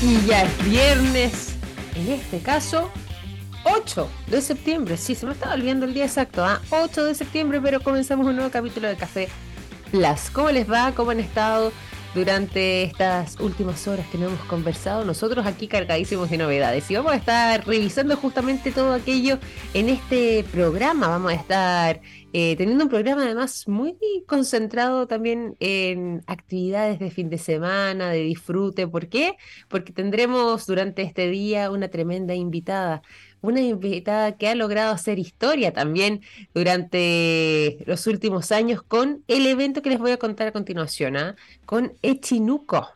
Y ya es viernes, en este caso, 8 de septiembre. Sí, se me estaba olvidando el día exacto, ¿ah? 8 de septiembre, pero comenzamos un nuevo capítulo de Café Plus. ¿Cómo les va? ¿Cómo han estado? Durante estas últimas horas que no hemos conversado, nosotros aquí cargadísimos de novedades. Y vamos a estar revisando justamente todo aquello en este programa. Vamos a estar eh, teniendo un programa además muy concentrado también en actividades de fin de semana, de disfrute. ¿Por qué? Porque tendremos durante este día una tremenda invitada una invitada que ha logrado hacer historia también durante los últimos años con el evento que les voy a contar a continuación, ¿ah? con Echinuco.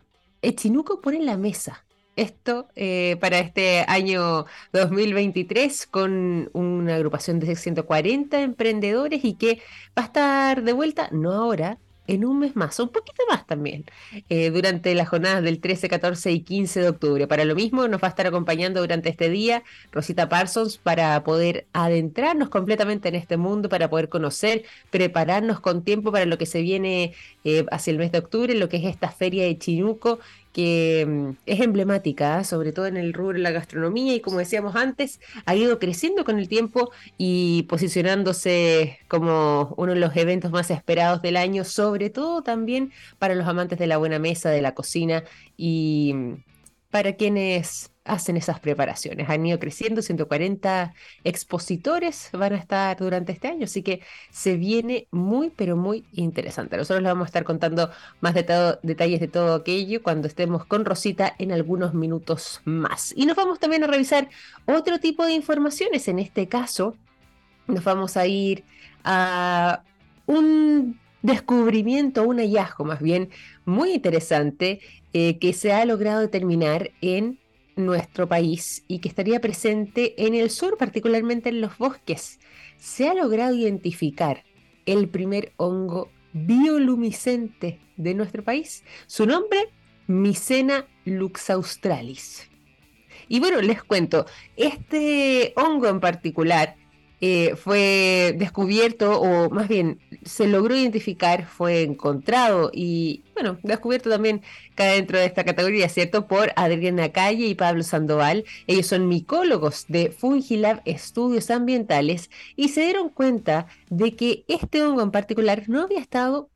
Echinuco pone en la mesa esto eh, para este año 2023 con una agrupación de 140 emprendedores y que va a estar de vuelta, no ahora, en un mes más, un poquito más también, eh, durante las jornadas del 13, 14 y 15 de octubre. Para lo mismo nos va a estar acompañando durante este día Rosita Parsons para poder adentrarnos completamente en este mundo, para poder conocer, prepararnos con tiempo para lo que se viene eh, hacia el mes de octubre, lo que es esta feria de Chinuco que mm, es emblemática, ¿ah? sobre todo en el rubro de la gastronomía y como decíamos antes, ha ido creciendo con el tiempo y posicionándose como uno de los eventos más esperados del año, sobre todo también para los amantes de la buena mesa, de la cocina y mm, para quienes hacen esas preparaciones. Han ido creciendo, 140 expositores van a estar durante este año, así que se viene muy, pero muy interesante. Nosotros les vamos a estar contando más detalles de todo aquello cuando estemos con Rosita en algunos minutos más. Y nos vamos también a revisar otro tipo de informaciones. En este caso, nos vamos a ir a un descubrimiento, un hallazgo más bien muy interesante eh, que se ha logrado determinar en nuestro país y que estaría presente en el sur, particularmente en los bosques. Se ha logrado identificar el primer hongo bioluminiscente de nuestro país. Su nombre, Micena luxaustralis. Y bueno, les cuento, este hongo en particular eh, fue descubierto, o más bien se logró identificar, fue encontrado y, bueno, descubierto también dentro de esta categoría, ¿cierto? Por Adriana Calle y Pablo Sandoval. Ellos son micólogos de Fungilab Estudios Ambientales y se dieron cuenta de que este hongo en particular no había estado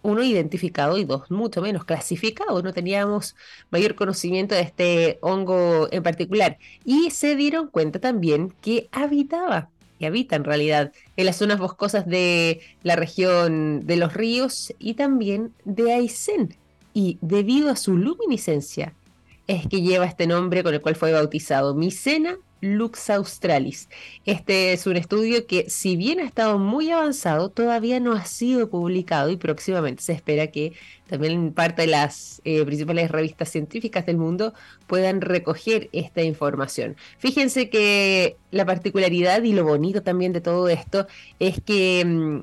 uno identificado y dos mucho menos clasificado, no teníamos mayor conocimiento de este hongo en particular y se dieron cuenta también que habitaba que habita en realidad en las zonas boscosas de la región de los ríos y también de Aysén. Y debido a su luminiscencia, es que lleva este nombre con el cual fue bautizado, Micena Lux Australis. Este es un estudio que, si bien ha estado muy avanzado, todavía no ha sido publicado y próximamente se espera que también parte de las eh, principales revistas científicas del mundo puedan recoger esta información. Fíjense que la particularidad y lo bonito también de todo esto es que mm,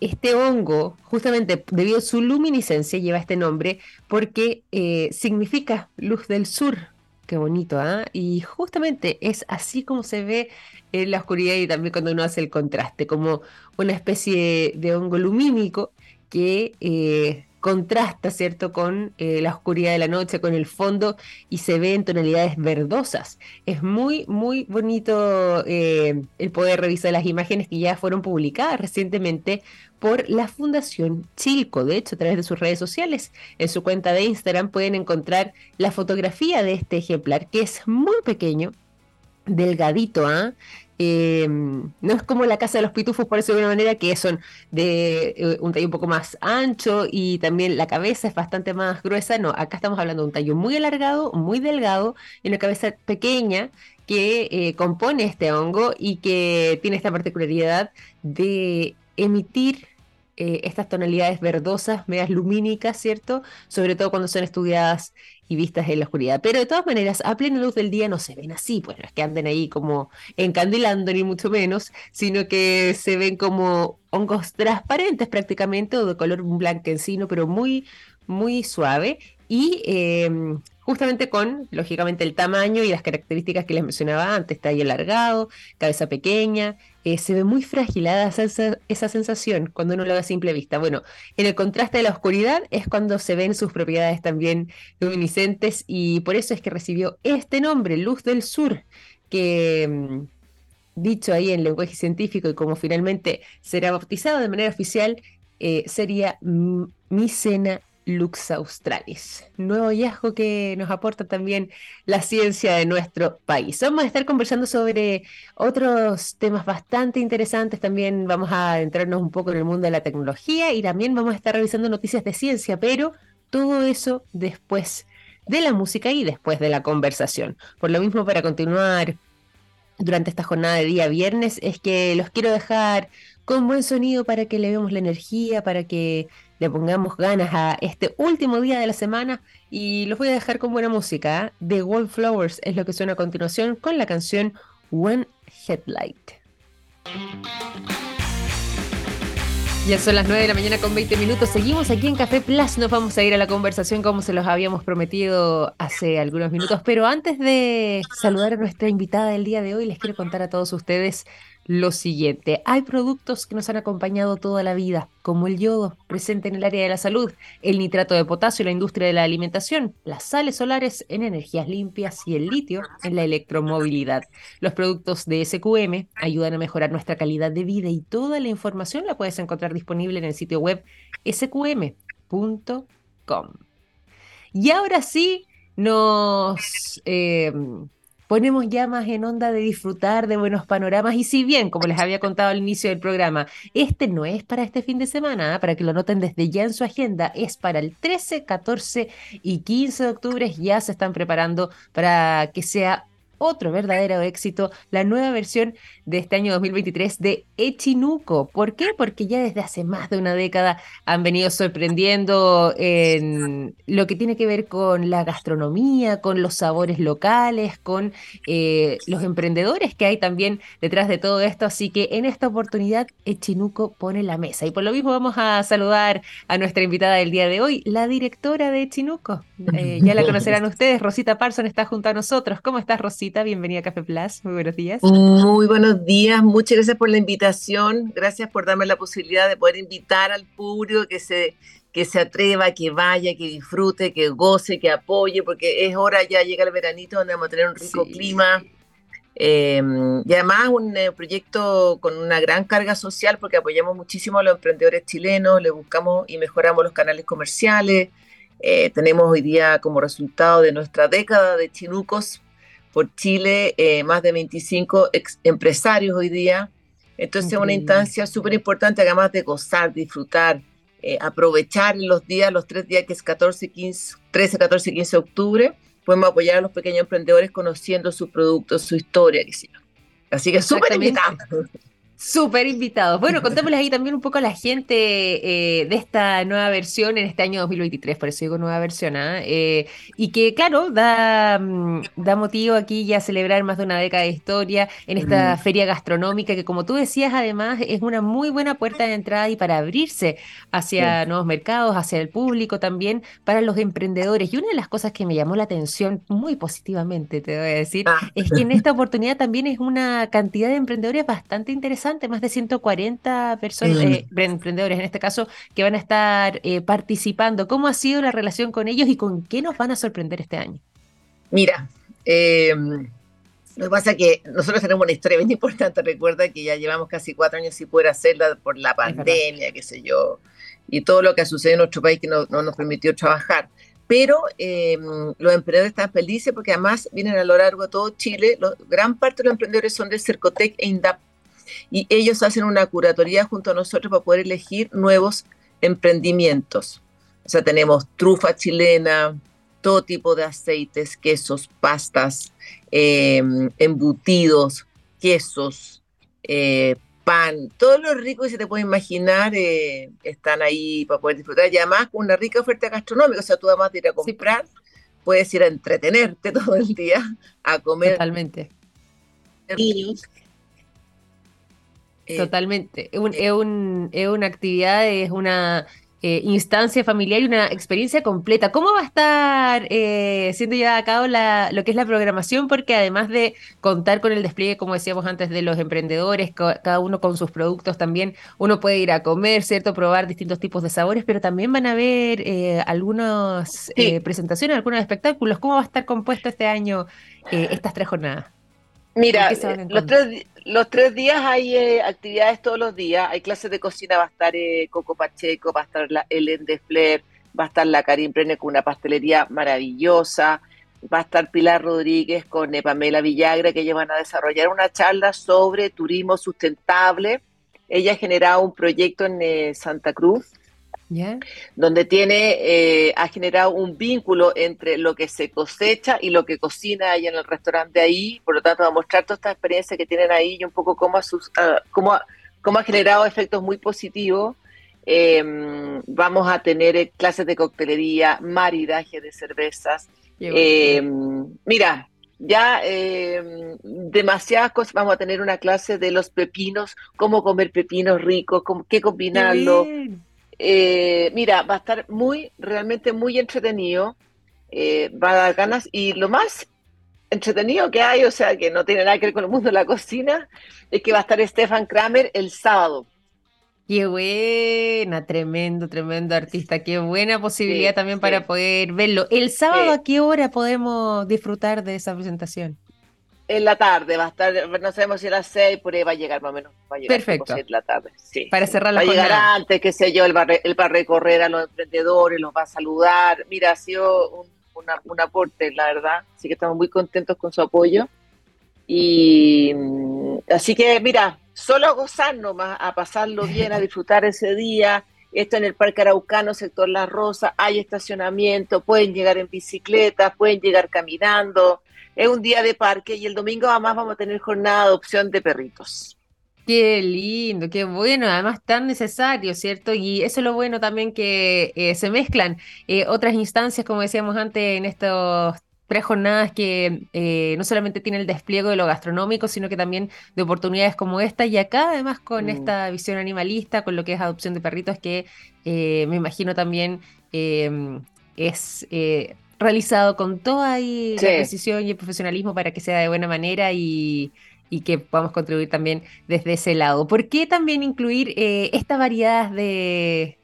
este hongo, justamente debido a su luminiscencia, lleva este nombre porque eh, significa luz del sur Qué bonito, ¿ah? Y justamente es así como se ve en la oscuridad y también cuando uno hace el contraste, como una especie de hongo lumínico que eh, contrasta, ¿cierto?, con eh, la oscuridad de la noche, con el fondo y se ve en tonalidades verdosas. Es muy, muy bonito eh, el poder revisar las imágenes que ya fueron publicadas recientemente por la Fundación Chilco. De hecho, a través de sus redes sociales, en su cuenta de Instagram pueden encontrar la fotografía de este ejemplar, que es muy pequeño, delgadito, ¿ah? Em, no es como la casa de los pitufos, por eso de una manera, que son de eh, un tallo un poco más ancho y también la cabeza es bastante más gruesa. No, acá estamos hablando de un tallo muy alargado, muy delgado y una cabeza pequeña que eh, compone este hongo y que tiene esta particularidad de emitir eh, estas tonalidades verdosas, medias lumínicas, ¿cierto? Sobre todo cuando son estudiadas y vistas en la oscuridad. Pero de todas maneras, a plena luz del día no se ven así, pues no es que anden ahí como encandilando ni mucho menos, sino que se ven como hongos transparentes prácticamente o de color blanquecino, pero muy, muy suave. Y em, justamente con, lógicamente, el tamaño y las características que les mencionaba antes. Ahí alargado, cabeza pequeña, eh, se ve muy fragilada esa, esa, sensación cuando uno lo ve a simple vista. Bueno, en el contraste de la oscuridad es cuando se ven sus propiedades también luminiscentes y por eso es que recibió este nombre, Luz del Sur, que mm, dicho ahí en lenguaje científico y como finalmente será bautizado de manera oficial, eh, sería Micena Lux Australis, nuevo hallazgo que nos aporta también la ciencia de nuestro país. Vamos a estar conversando sobre otros temas bastante interesantes, también vamos a adentrarnos un poco en el mundo de la tecnología y también vamos a estar revisando noticias de ciencia, pero todo eso después de la música y después de la conversación. Por lo mismo, para continuar durante esta jornada de día viernes, es que los quiero dejar con buen sonido para que le veamos la energía, para que le pongamos ganas a este último día de la semana y los voy a dejar con buena música. ¿eh? The Wallflowers es lo que suena a continuación con la canción One Headlight. Ya son las 9 de la mañana con 20 minutos. Seguimos aquí en Café Plus. Nos vamos a ir a la conversación como se los habíamos prometido hace algunos minutos. Pero antes de saludar a nuestra invitada del día de hoy, les quiero contar a todos ustedes lo siguiente. Hay productos que nos han acompañado toda la vida, como el yodo, presente en el área de la salud, el nitrato de potasio en la industria de la alimentación, las sales solares en energías limpias y el litio en la electromovilidad. Los productos de SQM ayudan a mejorar nuestra calidad de vida y toda la información la puedes encontrar disponible en el sitio web sqm.com. Y ahora sí, nos... Eh, ponemos ya más en onda de disfrutar de buenos panoramas. Y si bien, como les había contado al inicio del programa, este no es para este fin de semana, ¿ah? para que lo noten desde ya en su agenda, es para el 13, 14 y 15 de octubre. Ya se están preparando para que sea otro verdadero éxito, la nueva versión de este año 2023 de Echinuco. ¿Por qué? Porque ya desde hace más de una década han venido sorprendiendo en lo que tiene que ver con la gastronomía, con los sabores locales, con eh, los emprendedores que hay también detrás de todo esto. Así que en esta oportunidad Echinuco pone la mesa. Y por lo mismo vamos a saludar a nuestra invitada del día de hoy, la directora de Echinuco. Eh, ya la conocerán ustedes, Rosita Parson está junto a nosotros. ¿Cómo estás, Rosita? Bienvenida a Café Plus, muy buenos días. Muy buenos días, muchas gracias por la invitación, gracias por darme la posibilidad de poder invitar al público que se, que se atreva, que vaya, que disfrute, que goce, que apoye, porque es hora ya, llega el veranito donde vamos a tener un rico clima. Em, y además un eh, proyecto con una gran carga social porque apoyamos muchísimo a los emprendedores chilenos, le buscamos y mejoramos los canales comerciales. Eh, tenemos hoy día como resultado de nuestra década de chinucos por Chile, eh, más de 25 empresarios hoy día. Entonces es una instancia súper importante, además de gozar, disfrutar, eh, aprovechar los días, los tres días que es 14, 15, 13, 14 y 15 de octubre, podemos apoyar a los pequeños emprendedores conociendo sus productos, su historia, Así que súper invitado. Súper invitados. Bueno, contémosles ahí también un poco a la gente eh, de esta nueva versión en este año 2023, por eso digo nueva versión, ¿ah? eh, y que claro, da, mm, da motivo aquí ya a celebrar más de una década de historia en esta feria gastronómica que como tú decías además es una muy buena puerta de entrada y para abrirse hacia nuevos mercados, hacia el público también, para los emprendedores. Y una de las cosas que me llamó la atención muy positivamente, te voy a decir, ah. es que en esta oportunidad también es una cantidad de emprendedores bastante interesante más de 140 personas, eh, emprendedores en este caso, que van a estar eh, participando. ¿Cómo ha sido la relación con ellos y con qué nos van a sorprender este año? Mira, em, lo que pasa es que nosotros tenemos una historia bien importante. Recuerda que ya llevamos casi cuatro años sin poder hacerla por la pandemia, qué sé yo, y todo lo que ha sucedido en nuestro país que no, nos permitió trabajar. Pero em, los emprendedores están felices porque además vienen a lo largo de todo Chile. gran parte de los emprendedores son del Cercotec e INDAP y ellos hacen una curatoría junto a nosotros para poder elegir nuevos emprendimientos. O sea, tenemos trufa chilena, todo tipo de aceites, quesos, pastas, em, embutidos, quesos, eh, pan, todo lo rico que se te puede imaginar eh, están ahí para poder disfrutar. Y además con una rica oferta gastronómica, o sea, tú además de ir a comprar, puedes ir a entretenerte todo el día, a comer. Totalmente. Eh, Totalmente. Es, un, es, una actividad, es una eh, instancia familiar y una experiencia completa. ¿Cómo va a estar eh, siendo llevada a cabo la, lo que es la programación? Porque además de contar con el despliegue, como decíamos antes, de los emprendedores, cada uno con sus productos también, uno puede ir a comer, ¿cierto? Probar distintos tipos de sabores, pero también van a haber eh, algunas presentaciones, algunos espectáculos. ¿Cómo va a estar compuesto este año estas tres jornadas? Mira, los tres, los tres días hay eh, actividades todos los días. Hay clases de cocina, va a estar eh, Coco Pacheco, va a estar la Ellen Flair, va a estar la Karim Prene con una pastelería maravillosa, va a estar Pilar Rodríguez con eh, Pamela Villagra, que ellos van a desarrollar una charla sobre turismo sustentable. Ella ha generado un proyecto en Santa Cruz donde tiene, eh, ha generado un vínculo entre lo que se cosecha y lo que cocina ahí en el restaurante ahí, por lo tanto va a mostrar toda esta experiencia que tienen ahí y un poco cómo ha, sus, ah, cómo ha, generado efectos muy positivos. Em, vamos a tener eh, clases de coctelería, maridaje de cervezas. Em, mira, ya em, demasiadas cosas. Vamos a tener una clase de los pepinos, cómo comer pepinos ricos, cómo, qué combinarlo. Eh, mira, va a estar muy, realmente muy entretenido. Eh, va a dar ganas. Y lo más entretenido que hay, o sea, que no tiene nada que ver con el mundo de la cocina, es que va a estar Stefan Kramer el sábado. Qué buena, tremendo, tremendo artista. Qué buena posibilidad también para poder verlo. ¿El sábado a qué hora podemos disfrutar de esa presentación? En la tarde, va a estar, no sabemos si a las seis, por ahí va a llegar más o menos. Va a llegar Perfecto. En la tarde, sí. Para cerrar la Va a llegar antes, qué sé yo, él va, a recorrer a los emprendedores, los va a saludar. Mira, ha sido un, un aporte, la verdad. Así que estamos muy contentos con su apoyo. Y mm, así que, mira, solo a gozar nomás, a pasarlo bien, a disfrutar ese día. Esto en el Parque Araucano, sector La Rosa, hay estacionamiento, pueden llegar en bicicleta, pueden llegar caminando es un día de parque y el domingo además vamos a tener jornada de adopción de perritos. Qué lindo, qué bueno, además tan necesario, ¿cierto? Y eso es lo bueno también que eh, se mezclan eh, otras instancias, como decíamos antes, en estos tres jornadas que eh, no solamente tienen el despliegue de lo gastronómico, sino que también de oportunidades como esta y acá además con mm. esta visión animalista, con lo que es adopción de perritos, que me imagino también es realizado con toda ahí la precisión y el profesionalismo para que sea de buena manera y, que podamos contribuir también desde ese lado. ¿Por qué también incluir eh, esta variedad de,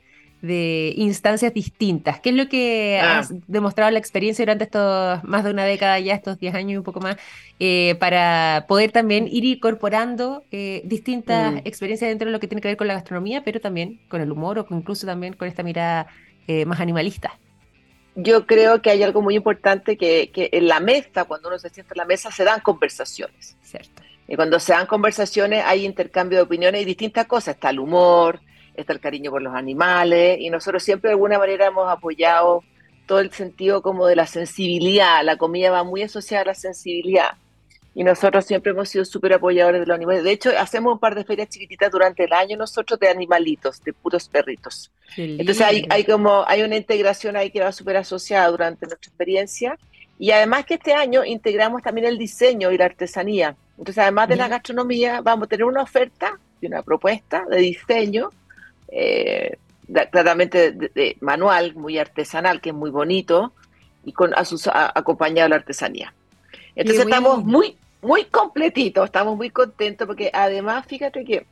instancias distintas? ¿Qué es lo que ha ah. demostrado la experiencia durante estos más de una década ya, estos 10 años y un poco más, eh, para poder también ir incorporando eh, distintas mm. experiencias dentro de lo que tiene que ver con la gastronomía, pero también con el humor o incluso también con esta mirada más animalista? Yo creo que hay algo muy importante que, en la mesa, cuando uno se sienta en la mesa, se dan conversaciones. Cierto. Y cuando se dan conversaciones hay intercambio de opiniones y distintas cosas. Está el humor, está el cariño por los animales y nosotros siempre de alguna manera hemos apoyado todo el sentido como de la sensibilidad. La comida va muy asociada a la sensibilidad y nosotros siempre hemos sido súper apoyadores de los animales. De hecho, hacemos un par de ferias chiquititas durante el año nosotros de animalitos, de puros perritos. Entonces hay, hay, como, hay una integración ahí que va súper asociada durante nuestra experiencia. Y además que este año integramos también el diseño y la artesanía. Entonces, además de la gastronomía, vamos a tener una oferta y una propuesta de diseño, eh, claramente de, manual, muy artesanal, que es muy bonito, y con acompañado de la artesanía. Entonces estamos muy, muy completitos, estamos muy contentos porque además, fíjate que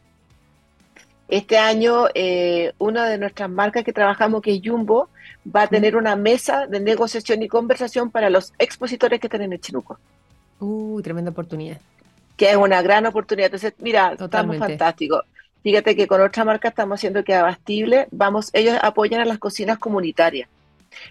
este año eh, una de nuestras marcas que trabajamos, que es Jumbo, va a tener una mesa de negociación y conversación para los expositores que están en el Chinuco. Uy, tremenda oportunidad. Que es una gran oportunidad. Entonces, mira, estamos fantásticos. Fíjate que con otra marca estamos haciendo que Abastible, vamos, ellos apoyan a las cocinas comunitarias.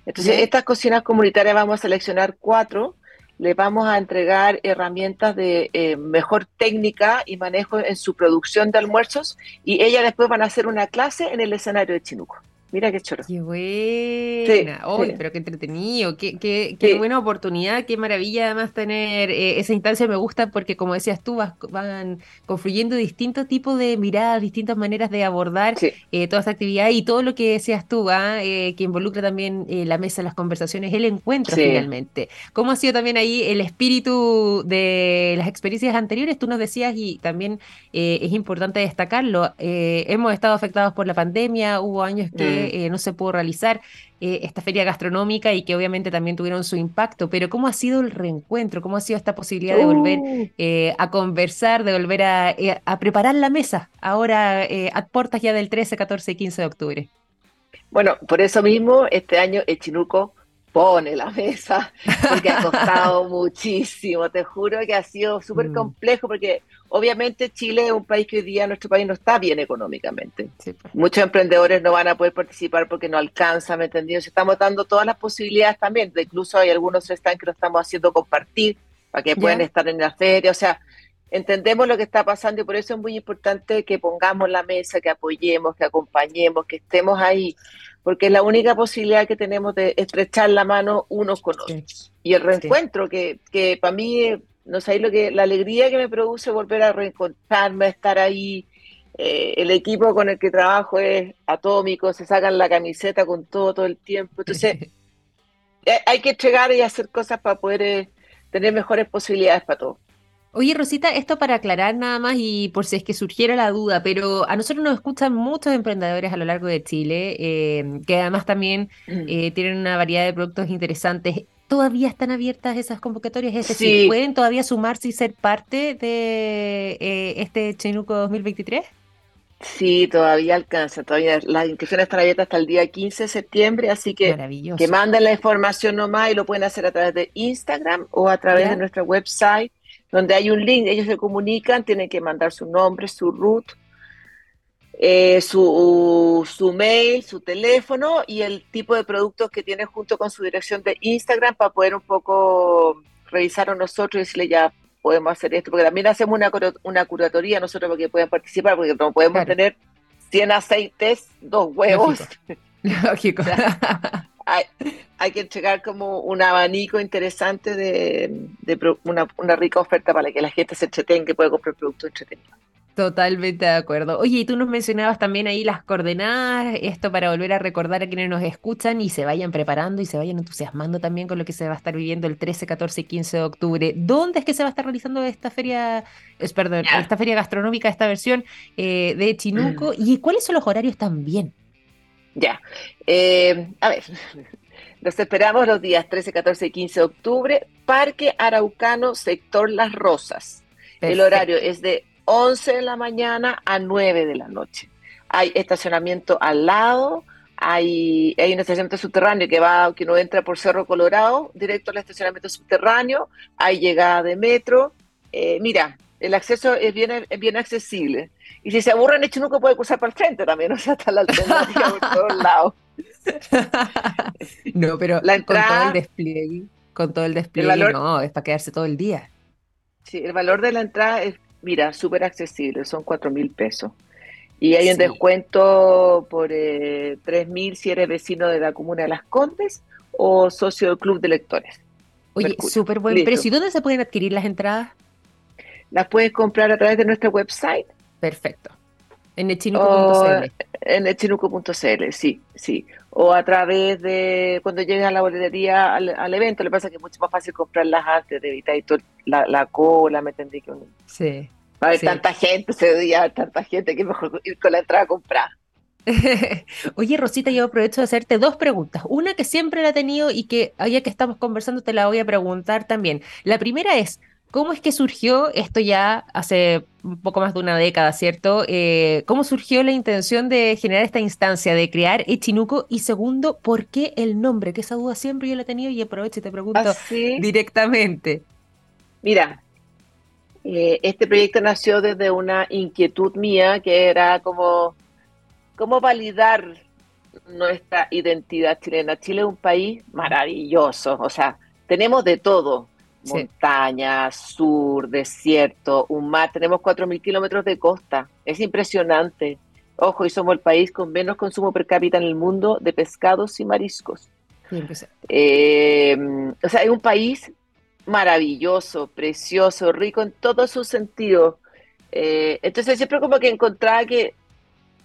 Entonces, estas cocinas comunitarias vamos a seleccionar cuatro le vamos a entregar herramientas de eh, mejor técnica y manejo en su producción de almuerzos y ella después van a hacer una clase en el escenario de Chinuco. Mira qué choro. Qué buena. pero qué entretenido. Qué, qué, buena oportunidad. Qué maravilla además tener eh, esa instancia. Me gusta porque, como decías tú, van confluyendo distintos tipos de miradas, distintas maneras de abordar eh, toda esta actividad y todo lo que decías tú, ¿ah? eh, que involucra también la mesa, las conversaciones, el encuentro finalmente. ¿Cómo ha sido también ahí el espíritu de las experiencias anteriores? Tú nos decías y también es importante destacarlo. hemos estado afectados por la pandemia. Hubo años que que mm. Eh, no se pudo realizar eh, esta feria gastronómica y que obviamente también tuvieron su impacto, pero ¿cómo ha sido el reencuentro? ¿Cómo ha sido esta posibilidad de volver uh. a conversar, de volver a, a preparar la mesa ahora a puertas ya del 13, 14 y 15 de octubre? Bueno, por eso mismo este año Echinuco pone la mesa, porque ha costado muchísimo, te juro que ha sido súper mm. complejo, porque obviamente Chile es un país que hoy día nuestro país no está bien económicamente. Pues. Muchos emprendedores no van a poder participar porque no alcanza, ¿me entendido? Se estamos dando todas las posibilidades también, incluso hay algunos están que lo estamos haciendo compartir para que puedan estar en la feria, o sea, entendemos lo que está pasando y por eso es muy importante que pongamos la mesa, que apoyemos, que acompañemos, que estemos ahí, porque es la única posibilidad que tenemos de estrechar la mano unos con otros. Y el reencuentro, que, que para mí, no sé, lo que, la alegría que me produce volver a reencontrarme, a estar ahí. Eh, el equipo con el que trabajo es atómico, se sacan la camiseta con todo todo el tiempo. Entonces, eh, hay que entregar y hacer cosas para poder eh, tener mejores posibilidades para todos. Oye, Rosita, esto para aclarar nada más y por si es que surgiera la duda, pero a nosotros nos escuchan muchos emprendedores a lo largo de Chile, eh, que además también mm. eh, tienen una variedad de productos interesantes. ¿Todavía están abiertas esas convocatorias? Es decir, ¿pueden todavía sumarse y ser parte de eh, este Chenuco 2023? Sí, todavía alcanza, todavía las inscripciones están abiertas hasta el día 15 de septiembre, así que que manden la información nomás y lo pueden hacer a través de Instagram o a través de nuestra website donde hay un link, ellos se comunican, tienen que mandar su nombre, su root, eh, su, su, mail, su teléfono y el tipo de productos que tienen junto con su dirección de Instagram para poder un poco revisar a nosotros y decirle ya podemos hacer esto, porque también hacemos una, una curatoría nosotros porque pueden participar, porque no podemos tener 100 aceites, dos huevos. Lógico. hay, que entregar como un abanico interesante de, una, rica oferta para que la gente se entretenga, que pueda comprar productos entretenidos. Totalmente de acuerdo. Oye, y tú nos mencionabas también ahí las coordenadas, esto para volver a recordar a quienes nos escuchan y se vayan preparando y se vayan entusiasmando también con lo que se va a estar viviendo el 13, 14 y 15 de octubre. ¿Dónde es que se va a estar realizando esta feria, perdón, esta feria gastronómica, esta versión eh, de Chinuco? ¿Y cuáles son los horarios también? Ya. Eh, a ver, los esperamos los días 13, 14 y 15 de octubre, Parque Araucano, sector Las Rosas. El horario es de 11 de la mañana a 9 de la noche. Hay estacionamiento al lado, hay, hay un estacionamiento subterráneo que va, que no entra por Cerro Colorado, directo al estacionamiento subterráneo, hay llegada de metro. Eh, mira, el acceso es bien, es bien accesible. Y si se aburren, Echinuco puede cruzar para el frente también, o sea, está la alternativa por todos lados. no, pero la entrada, con todo el despliegue, con todo el despliegue, no, es para quedarse todo el día. Sí, el valor de la entrada es, mira, súper accesible, son cuatro mil pesos. Y hay un descuento por eh, tres mil si eres vecino de la comuna de Las Condes o socio del club de lectores. Oye, súper buen precio. ¿Y dónde se pueden adquirir las entradas? Las puedes comprar a través de nuestra website Perfecto. En echinuco.cl. En echinuco.cl, sí, sí. O a través de cuando llegues a la boletería al, evento, le pasa que es mucho más fácil comprarlas antes de evitar la, la cola, ¿me entendí? Que sí. Va a haber tanta gente ese día, tanta gente que mejor ir con la entrada a comprar. Oye, Rosita, yo aprovecho de hacerte dos preguntas. Una que siempre la he tenido y que, ya que estamos conversando, te la voy a preguntar también. La primera es, ¿Cómo es que surgió esto ya hace un poco más de una década, ¿cierto? Eh, ¿Cómo surgió la intención de generar esta instancia, de crear Echinuco? Y segundo, ¿por qué el nombre? Que esa duda siempre yo la he tenido y aprovecho y te pregunto ¿Ah, directamente. Mira, eh, este proyecto nació desde una inquietud mía que era como, ¿cómo validar nuestra identidad chilena? Chile es un país maravilloso, o sea, tenemos de todo, montañas, sur, desierto, un mar. Tenemos 4.000 kilómetros de costa. Es impresionante. Ojo, y somos el país con menos consumo per cápita en el mundo de pescados y mariscos. Eh, o sea, es un país maravilloso, precioso, rico en todos sus sentidos. Eh, entonces siempre como que encontraba que,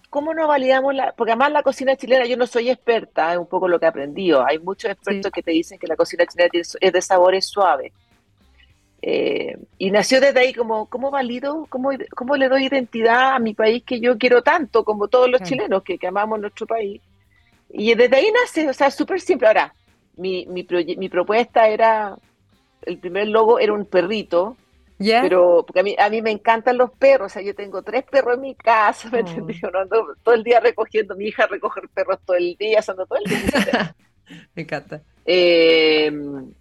¿cómo no validamos la...? Porque además la cocina chilena, yo no soy experta, es un poco lo que he aprendido. Hay muchos expertos que te dicen que la cocina chilena es de sabores suaves. Eh, y nació desde ahí como, ¿cómo valido, cómo, cómo le doy identidad a mi país que yo quiero tanto, como todos los chilenos que, amamos nuestro país? Y desde ahí nace, o sea, súper simple. Ahora, mi, mi, mi propuesta era, el primer logo era un perrito, pero porque a mí, a mí me encantan los perros, o sea, yo tengo tres perros en mi casa, ¿me oh. todo el día recogiendo, mi hija recoge perros todo el día, ando todo el día. me encanta. Eh,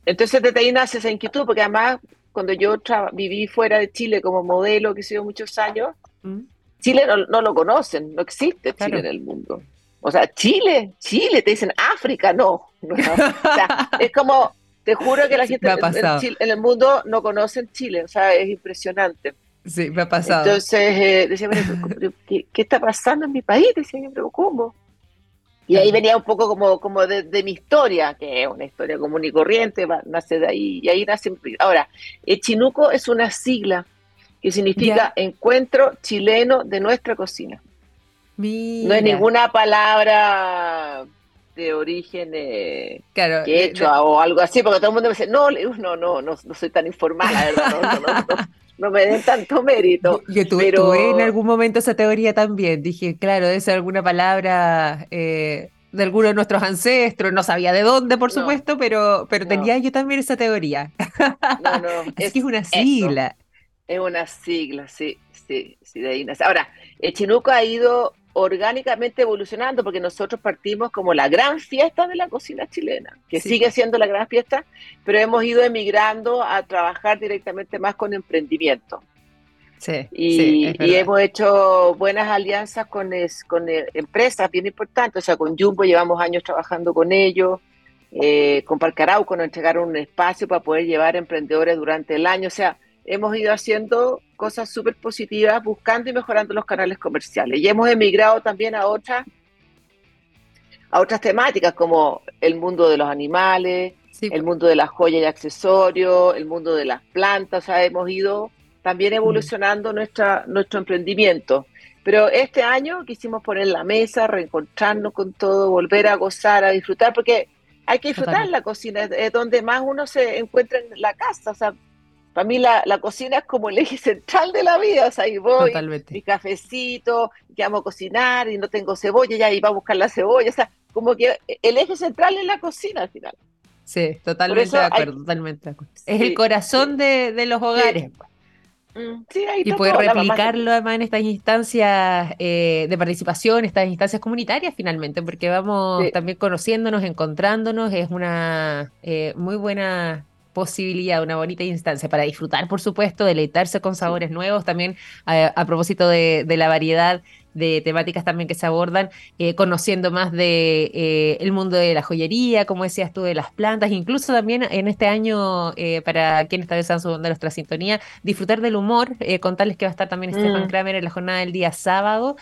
entonces desde ahí nace esa inquietud, porque además cuando yo viví fuera de Chile como modelo, que sido muchos años, mm. Chile no, lo conocen, no existe Chile en el mundo. O sea, Chile, Chile, te dicen África, no. o sea, es como, te juro que la gente en, el mundo no conocen Chile, o sea, es impresionante. Sí, me ha pasado. Entonces, eh, decía, ¿qué, ¿qué, está pasando en mi país? Decía, ¿cómo? Y ahí venía un poco como, como de, mi historia, que es una historia común y corriente, nace de ahí, y ahí nace. Ahora, Chinuco es una sigla que significa Encuentro Chileno de Nuestra Cocina. No es ninguna palabra de origen eh, que hecho o algo así, porque todo el mundo me dice, no, no, no, no, no soy tan informal, la verdad, no, me den tanto mérito. Yo, tuve, pero... en algún momento esa teoría también, dije, claro, debe ser alguna palabra eh, de alguno de nuestros ancestros, no sabía de dónde, por supuesto, pero, pero tenía yo también esa teoría. No, no. es, que es una sigla. Es una sigla, sí, sí, sí, de ahí Ahora, el Chinuco ha ido orgánicamente evolucionando, porque nosotros partimos como la gran fiesta de la cocina chilena, que sigue siendo la gran fiesta, pero hemos ido emigrando a trabajar directamente más con emprendimiento. Sí, y, hemos hecho buenas alianzas con, con eh, empresas bien importantes, o sea, con Jumbo llevamos años trabajando con ellos, eh, con Parcarauco nos entregaron un espacio para poder llevar emprendedores durante el año, o sea, hemos ido haciendo cosas súper positivas, buscando y mejorando los canales comerciales. Y hemos emigrado también a otras, a otras temáticas como el mundo de los animales, el mundo de las joyas y accesorios, el mundo de las plantas. O sea, hemos ido también mm. evolucionando nuestra, nuestro emprendimiento. Pero este año quisimos poner la mesa, reencontrarnos con todo, volver a gozar, a disfrutar, porque hay que disfrutar la cocina, es donde más uno se encuentra en la casa. O sea, para mí la, cocina es como el eje central de la vida, o sea, ahí voy, mi cafecito, que amo cocinar y no tengo cebolla, ya iba a buscar la cebolla, o sea, como que el eje central es la cocina al final. Sí, totalmente de acuerdo, totalmente de acuerdo. Es el corazón de, los hogares. Mm, sí. y poder replicarlo además en estas instancias eh, de participación, estas instancias comunitarias finalmente, porque vamos también conociéndonos, encontrándonos, es una eh, muy buena posibilidad, una bonita instancia para disfrutar, por supuesto, deleitarse con sabores nuevos, también a, propósito de, la variedad de temáticas también que se abordan, eh, conociendo más de eh, el mundo de la joyería, como decías tú, de las plantas, incluso también en este año, eh, para quienes tal vez han de nuestra sintonía, disfrutar del humor, contarles que va a estar también Stefan mm. Kramer en la jornada del día sábado,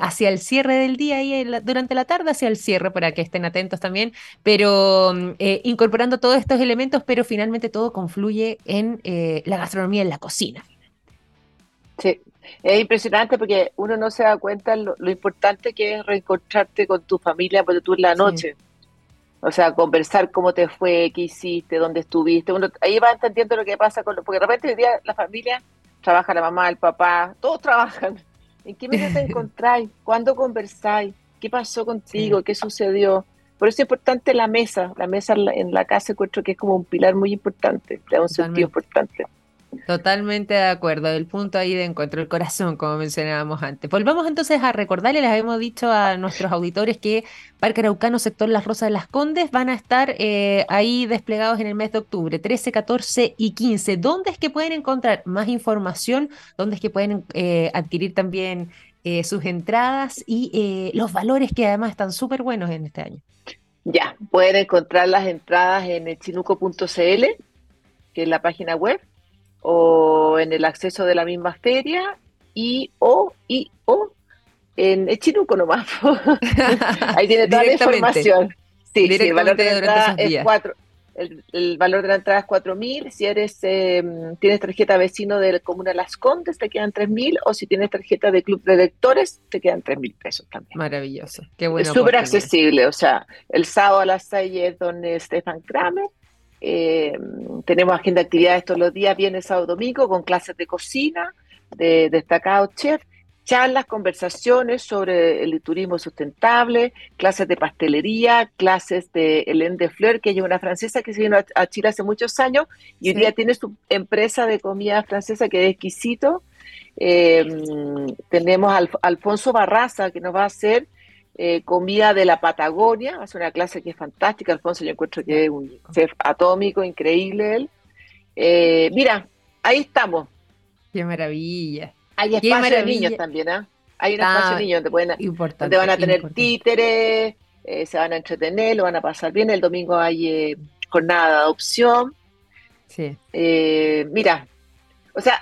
hacia el cierre del día y durante la tarde hacia el cierre, para que estén atentos también, pero incorporando todos estos elementos, pero finalmente todo confluye en la gastronomía, en la cocina. Sí, es impresionante porque uno no se da cuenta lo, importante que es reencontrarte con tu familia porque tú en la noche. O sea, conversar cómo te fue, qué hiciste, dónde estuviste. Uno, ahí va entendiendo lo que pasa con porque de repente hoy día la familia trabaja la mamá, el papá, todos trabajan. ¿En qué medio te encontráis? ¿Cuándo conversáis? ¿Qué pasó contigo? ¿Qué sucedió? Por eso es importante la mesa. La mesa en la, casa encuentro que es como un pilar muy importante, da un sentido importante. Totalmente de acuerdo, el punto ahí de encuentro, el corazón, como mencionábamos antes. Volvamos entonces a recordarle, les habíamos dicho a nuestros auditores que Parque Araucano, sector Las Rosas de las Condes, van a estar eh, ahí desplegados en el mes de octubre, 13, 14 y 15. ¿Dónde es que pueden encontrar más información? ¿Dónde es que pueden eh, adquirir también eh, sus entradas y los valores que además están súper buenos en este año? Ya, pueden encontrar las entradas en chinuco.cl, que es la página web o en el acceso de la misma feria y o y o en Echinuco nomás. Ahí tiene toda la información. Sí, el valor de la entrada es cuatro. El, valor de la entrada es 4.000. Si eres em, tienes tarjeta vecino de la Comuna Las Condes, te quedan 3.000. O si tienes tarjeta de Club de Lectores, te quedan 3.000 pesos también. Maravilloso. Qué bueno. Es súper accesible. O sea, el sábado a las 6 es donde Stefan Kramer eh, tenemos agenda de actividades todos los días, viernes, sábado, domingo, con clases de cocina de destacados chefs. charlas, conversaciones sobre el turismo sustentable, clases de pastelería, clases de Hélène de Fleur, que es una francesa que se vino a, Chile hace muchos años y hoy día tiene su empresa de comida francesa que es exquisito. Eh, tenemos a Alfonso Barraza que nos va a hacer eh, comida de la Patagonia, hace una clase que es fantástica. Alfonso, yo encuentro que es un chef atómico, increíble él. Eh, mira, ahí estamos. Qué maravilla. Hay espacio de niños también, ¿ah? Hay un espacio de niños donde, pueden, donde van a tener títeres, eh, se van a entretener, lo van a pasar bien. El domingo hay eh, jornada de adopción. Sí. Eh, mira, o sea,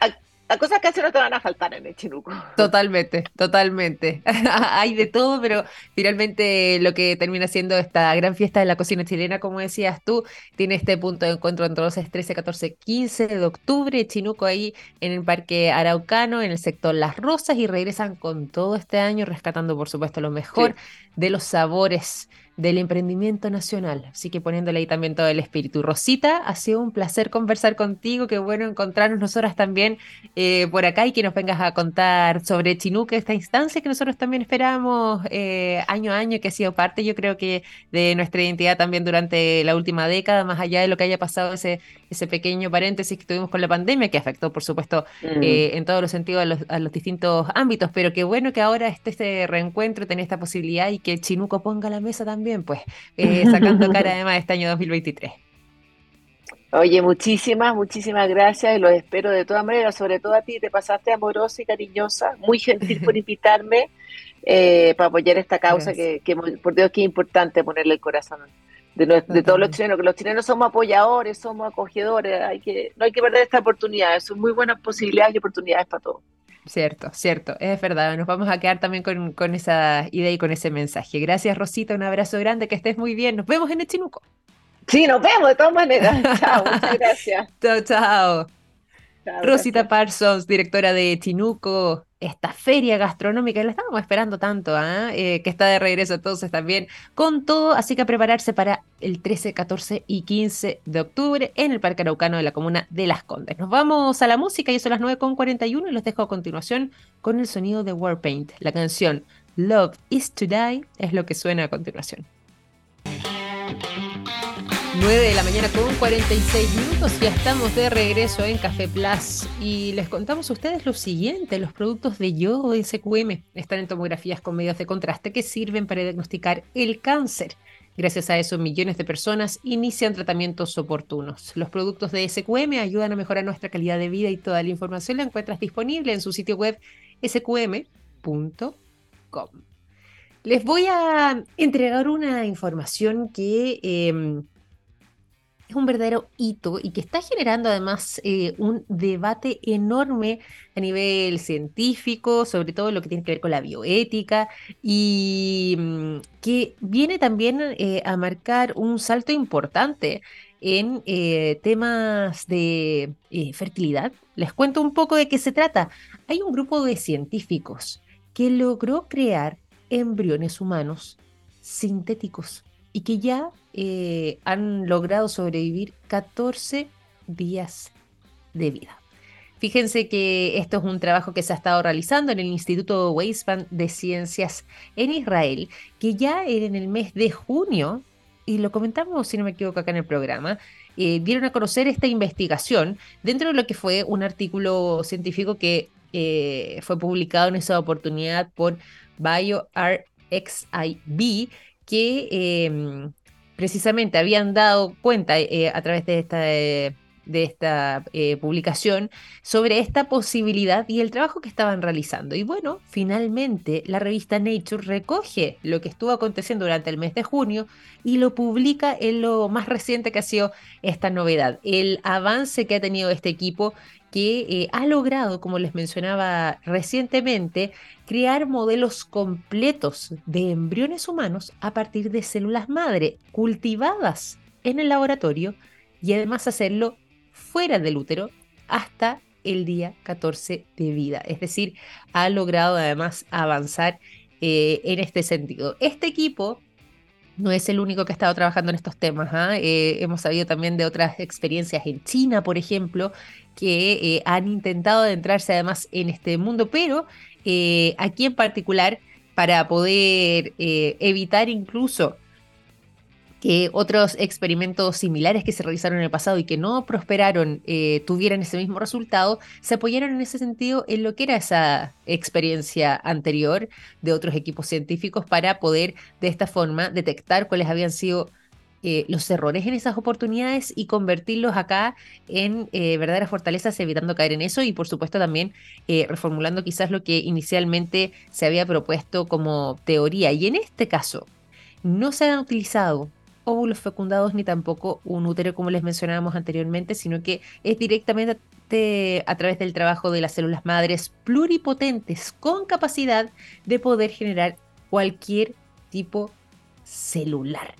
las cosas que hacen no te van a faltar en el Chinuco. Totalmente, totalmente. Hay de todo, pero finalmente lo que termina siendo esta gran fiesta de la cocina chilena, como decías tú, tiene este punto de encuentro entonces 13, 14, 15 de octubre, Chinuco ahí en el Parque Araucano, en el sector Las Rosas, y regresan con todo este año, rescatando por supuesto lo mejor de los sabores del emprendimiento nacional. Así que poniéndole ahí también todo el espíritu. Rosita, ha sido un placer conversar contigo. Qué bueno encontrarnos nosotras también eh, por acá y que nos vengas a contar sobre Chinuque, esta instancia que nosotros también esperamos eh, año a año, que ha sido parte, yo creo que, de nuestra identidad también durante la última década, más allá de lo que haya pasado ese, ese pequeño paréntesis que tuvimos con la pandemia, que afectó, por supuesto, mm. eh, en todos los sentidos a los, distintos ámbitos. Pero qué bueno que ahora esté este reencuentro, tener esta posibilidad y que Chinuco ponga la mesa también pues, eh, sacando cara además de este año 2023. Oye, muchísimas, muchísimas gracias y los espero de todas maneras, sobre todo a ti, te pasaste amorosa y cariñosa, muy gentil por invitarme eh, para apoyar esta causa que, por Dios, que es importante ponerle el corazón de, todos los chilenos, que los chilenos somos apoyadores, somos acogedores, hay que, no hay que perder esta oportunidad, son muy buenas posibilidades y oportunidades para todos. Cierto, cierto, es verdad. Nos vamos a quedar también con, con, esa idea y con ese mensaje. Gracias, Rosita. Un abrazo grande, que estés muy bien. Nos vemos en el Chinuco. Sí, nos vemos de todas maneras. chao, muchas gracias. chao, chao. Rosita Parsons, directora de Chinuco, esta feria gastronómica, la estábamos esperando tanto, ¿ah? eh, que está de regreso entonces también con todo, así que a prepararse para el 13, 14 y 15 de octubre en el Parque Araucano de la comuna de Las Condes. Nos vamos a la música, y son las 9.41 y los dejo a continuación con el sonido de Warpaint. La canción Love is to Die es lo que suena a continuación. 9 de la mañana con 46 minutos, ya estamos de regreso en Café Plus y les contamos a ustedes lo siguiente, los productos de yodo SQM están en tomografías con medios de contraste que sirven para diagnosticar el cáncer. Gracias a eso, millones de personas inician tratamientos oportunos. Los productos de SQM ayudan a mejorar nuestra calidad de vida y toda la información la encuentras disponible en su sitio web sqm.com. Les voy a entregar una información que... Em, es un verdadero hito y que está generando además eh, un debate enorme a nivel científico, sobre todo lo que tiene que ver con la bioética y mm, que viene también eh, a marcar un salto importante en eh, temas de fertilidad. Les cuento un poco de qué se trata. Hay un grupo de científicos que logró crear embriones humanos sintéticos y que ya eh, han logrado sobrevivir 14 días de vida. Fíjense que esto es un trabajo que se ha estado realizando en el Instituto Weizmann de Ciencias en Israel, que ya en el mes de junio, y lo comentamos si no me equivoco acá en el programa, eh, dieron a conocer esta investigación dentro de lo que fue un artículo científico que eh, fue publicado en esa oportunidad por BioRxIB, que em, precisamente habían dado cuenta eh, a través de esta, de esta eh, publicación sobre esta posibilidad y el trabajo que estaban realizando. Y bueno, finalmente la revista Nature recoge lo que estuvo aconteciendo durante el mes de junio y lo publica en lo más reciente que ha sido esta novedad, el avance que ha tenido este equipo que eh, ha logrado, como les mencionaba recientemente, crear modelos completos de embriones humanos a partir de células madre cultivadas en el laboratorio y además hacerlo fuera del útero hasta el día 14 de vida. Es decir, ha logrado además avanzar eh, en este sentido. Este equipo no es el único que ha estado trabajando en estos temas. ¿ah? Eh, hemos sabido también de otras experiencias en China, por ejemplo, que eh, han intentado adentrarse además en este mundo, pero eh, aquí en particular para poder eh, evitar incluso que otros experimentos similares que se realizaron en el pasado y que no prosperaron eh, tuvieran ese mismo resultado, se apoyaron en ese sentido en lo que era esa experiencia anterior de otros equipos científicos para poder de esta forma detectar cuáles habían sido eh, los errores en esas oportunidades y convertirlos acá en eh, verdaderas fortalezas, evitando caer en eso y por supuesto también reformulando quizás lo que inicialmente se había propuesto como teoría. Y en este caso, no se han utilizado óvulos fecundados ni tampoco un útero como les mencionábamos anteriormente, sino que es directamente a través del trabajo de las células madres pluripotentes con capacidad de poder generar cualquier tipo celular.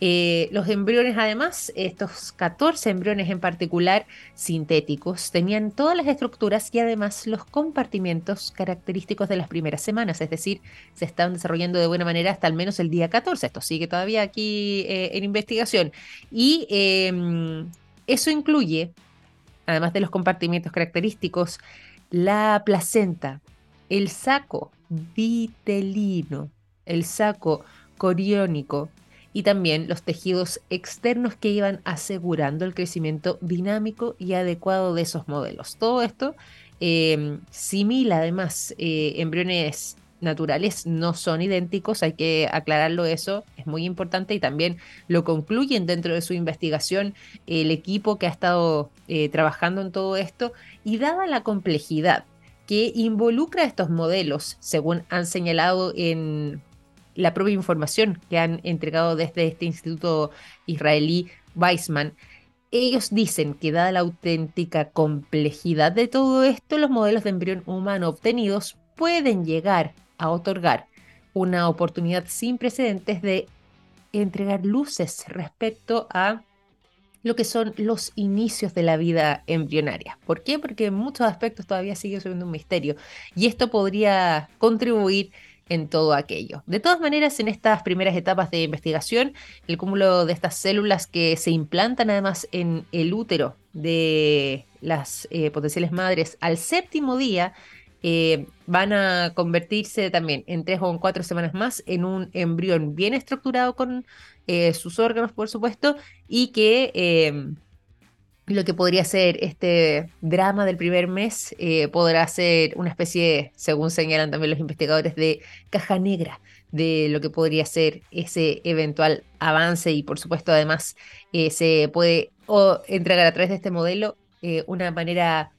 Eh, los embriones, además, estos 14 embriones en particular sintéticos, tenían todas las estructuras y además los compartimientos característicos de las primeras semanas, es decir, se estaban desarrollando de buena manera hasta al menos el día 14. Esto sigue todavía aquí eh, en investigación. Y em, eso incluye, además de los compartimientos característicos, la placenta, el saco vitelino, el saco coriónico, y también los tejidos externos que iban asegurando el crecimiento dinámico y adecuado de esos modelos. Todo esto eh, simila además eh, embriones naturales no son idénticos, hay que aclararlo eso, es muy importante y también lo concluyen dentro de su investigación el equipo que ha estado eh, trabajando en todo esto y dada la complejidad que involucra estos modelos, según han señalado en la propia información que han entregado desde este instituto israelí Weizmann, ellos dicen que dada la auténtica complejidad de todo esto, los modelos de embrión humano obtenidos pueden llegar a otorgar una oportunidad sin precedentes de entregar luces respecto a lo que son los inicios de la vida embrionaria. ¿Por qué? Porque en muchos aspectos todavía sigue siendo un misterio y esto podría contribuir en todo aquello. De todas maneras, en estas primeras etapas de investigación, el cúmulo de estas células que se implantan además en el útero de las eh, potenciales madres al séptimo día, eh, van a convertirse también en tres o en cuatro semanas más en un embrión bien estructurado con eh, sus órganos, por supuesto, y que lo que podría ser este drama del primer mes eh, podrá ser una especie, según señalan también los investigadores, de caja negra de lo que podría ser ese eventual avance y por supuesto además eh, se puede entregar a través de este modelo eh, una manera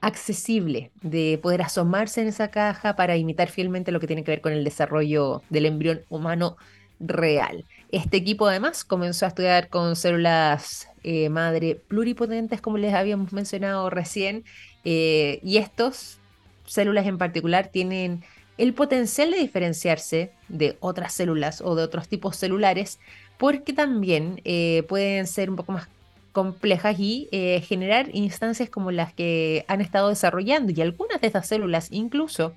accesible de poder asomarse en esa caja para imitar fielmente lo que tiene que ver con el desarrollo del embrión humano real. Este equipo además comenzó a estudiar con células eh, madre pluripotentes, como les habíamos mencionado recién, eh, y estos células en particular tienen el potencial de diferenciarse de otras células o de otros tipos celulares, porque también eh, pueden ser un poco más complejas y generar instancias como las que han estado desarrollando y algunas de estas células incluso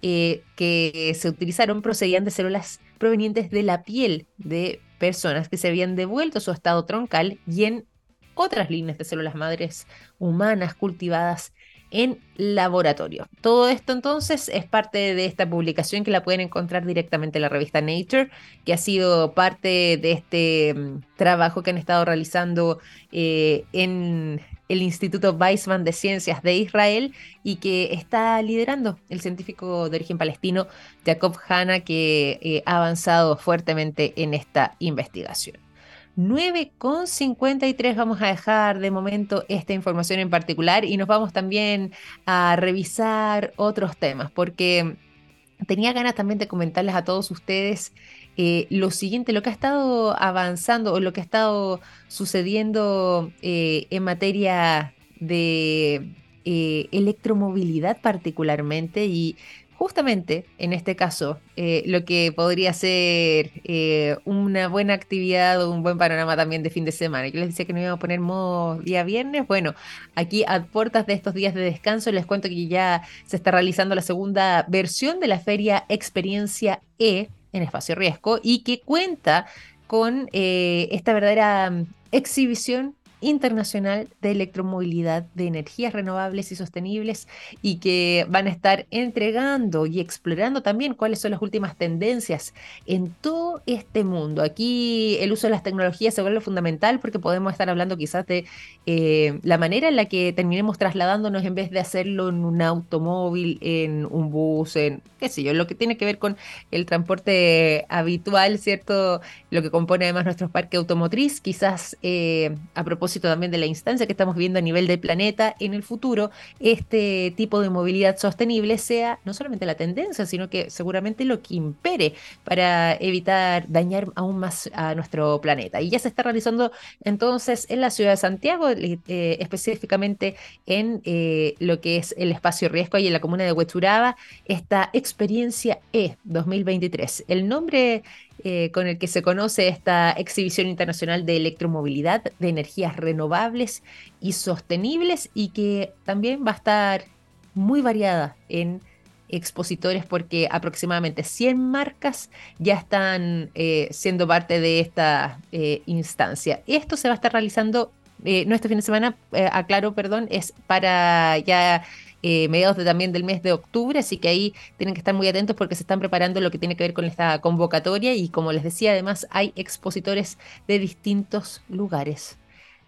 que se utilizaron procedían de células provenientes de la piel de personas que se habían devuelto su estado troncal y en otras líneas de células madres humanas cultivadas en laboratorio. Todo esto entonces es parte de esta publicación que la pueden encontrar directamente en la revista Nature, que ha sido parte de este mm, trabajo que han estado realizando eh, en el Instituto Weizmann de Ciencias de Israel y que está liderando el científico de origen palestino Jacob Hanna, que eh, ha avanzado fuertemente en esta investigación. 9,53 vamos a dejar de momento esta información en particular y nos vamos también a revisar otros temas porque tenía ganas también de comentarles a todos ustedes eh, lo siguiente, lo que ha estado avanzando o lo que ha estado sucediendo eh, en materia de eh, electromovilidad particularmente y justamente en este caso, lo que podría ser una buena actividad o un buen panorama también de fin de semana. Yo les decía que no iba a poner modo día viernes. Bueno, aquí a puertas de estos días de descanso les cuento que ya se está realizando la segunda versión de la feria Experiencia E en Espacio Riesgo y que cuenta con eh, esta verdadera mm, exhibición Internacional de Electromovilidad de Energías Renovables y Sostenibles y que van a estar entregando y explorando también cuáles son las últimas tendencias en todo este mundo. Aquí el uso de las tecnologías se vuelve fundamental porque podemos estar hablando quizás de eh, la manera en la que terminemos trasladándonos en vez de hacerlo en un automóvil, en un bus, en qué sé yo, lo que tiene que ver con el transporte habitual, ¿cierto? Lo que compone además nuestro parque automotriz, quizás eh, a propósito también de la instancia que estamos viendo a nivel del planeta, en el futuro este tipo de movilidad sostenible sea no solamente la tendencia, sino que seguramente lo que impere para evitar dañar aún más a nuestro planeta. Y ya se está realizando entonces en la ciudad de Santiago, eh, específicamente en eh, lo que es el espacio riesgo y en la comuna de Huechuraba, esta experiencia E 2023. El nombre eh, con el que se conoce esta exhibición internacional de electromovilidad, de energías renovables y sostenibles y que también va a estar muy variada en expositores porque aproximadamente 100 marcas ya están eh, siendo parte de esta eh, instancia. Esto se va a estar realizando, no este fin de semana, aclaro, perdón, es para ya eh, mediados de, también del mes de octubre, así que ahí tienen que estar muy atentos porque se están preparando lo que tiene que ver con esta convocatoria y como les decía, además hay expositores de distintos lugares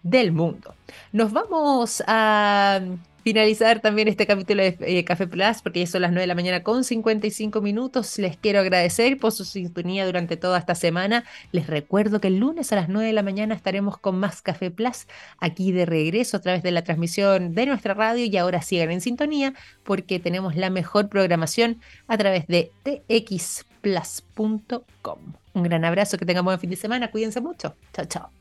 del mundo. Nos vamos a finalizar también este capítulo de eh, Café Plus, porque ya son las 9 de la mañana con 55 minutos. Les quiero agradecer por su sintonía durante toda esta semana. Les recuerdo que el lunes a las 9 de la mañana estaremos con más Café Plus aquí de regreso a través de la transmisión de nuestra radio y ahora sigan en sintonía porque tenemos la mejor programación a través de txplus.com. Un gran abrazo, que tengan buen fin de semana, cuídense mucho. Chao, chao.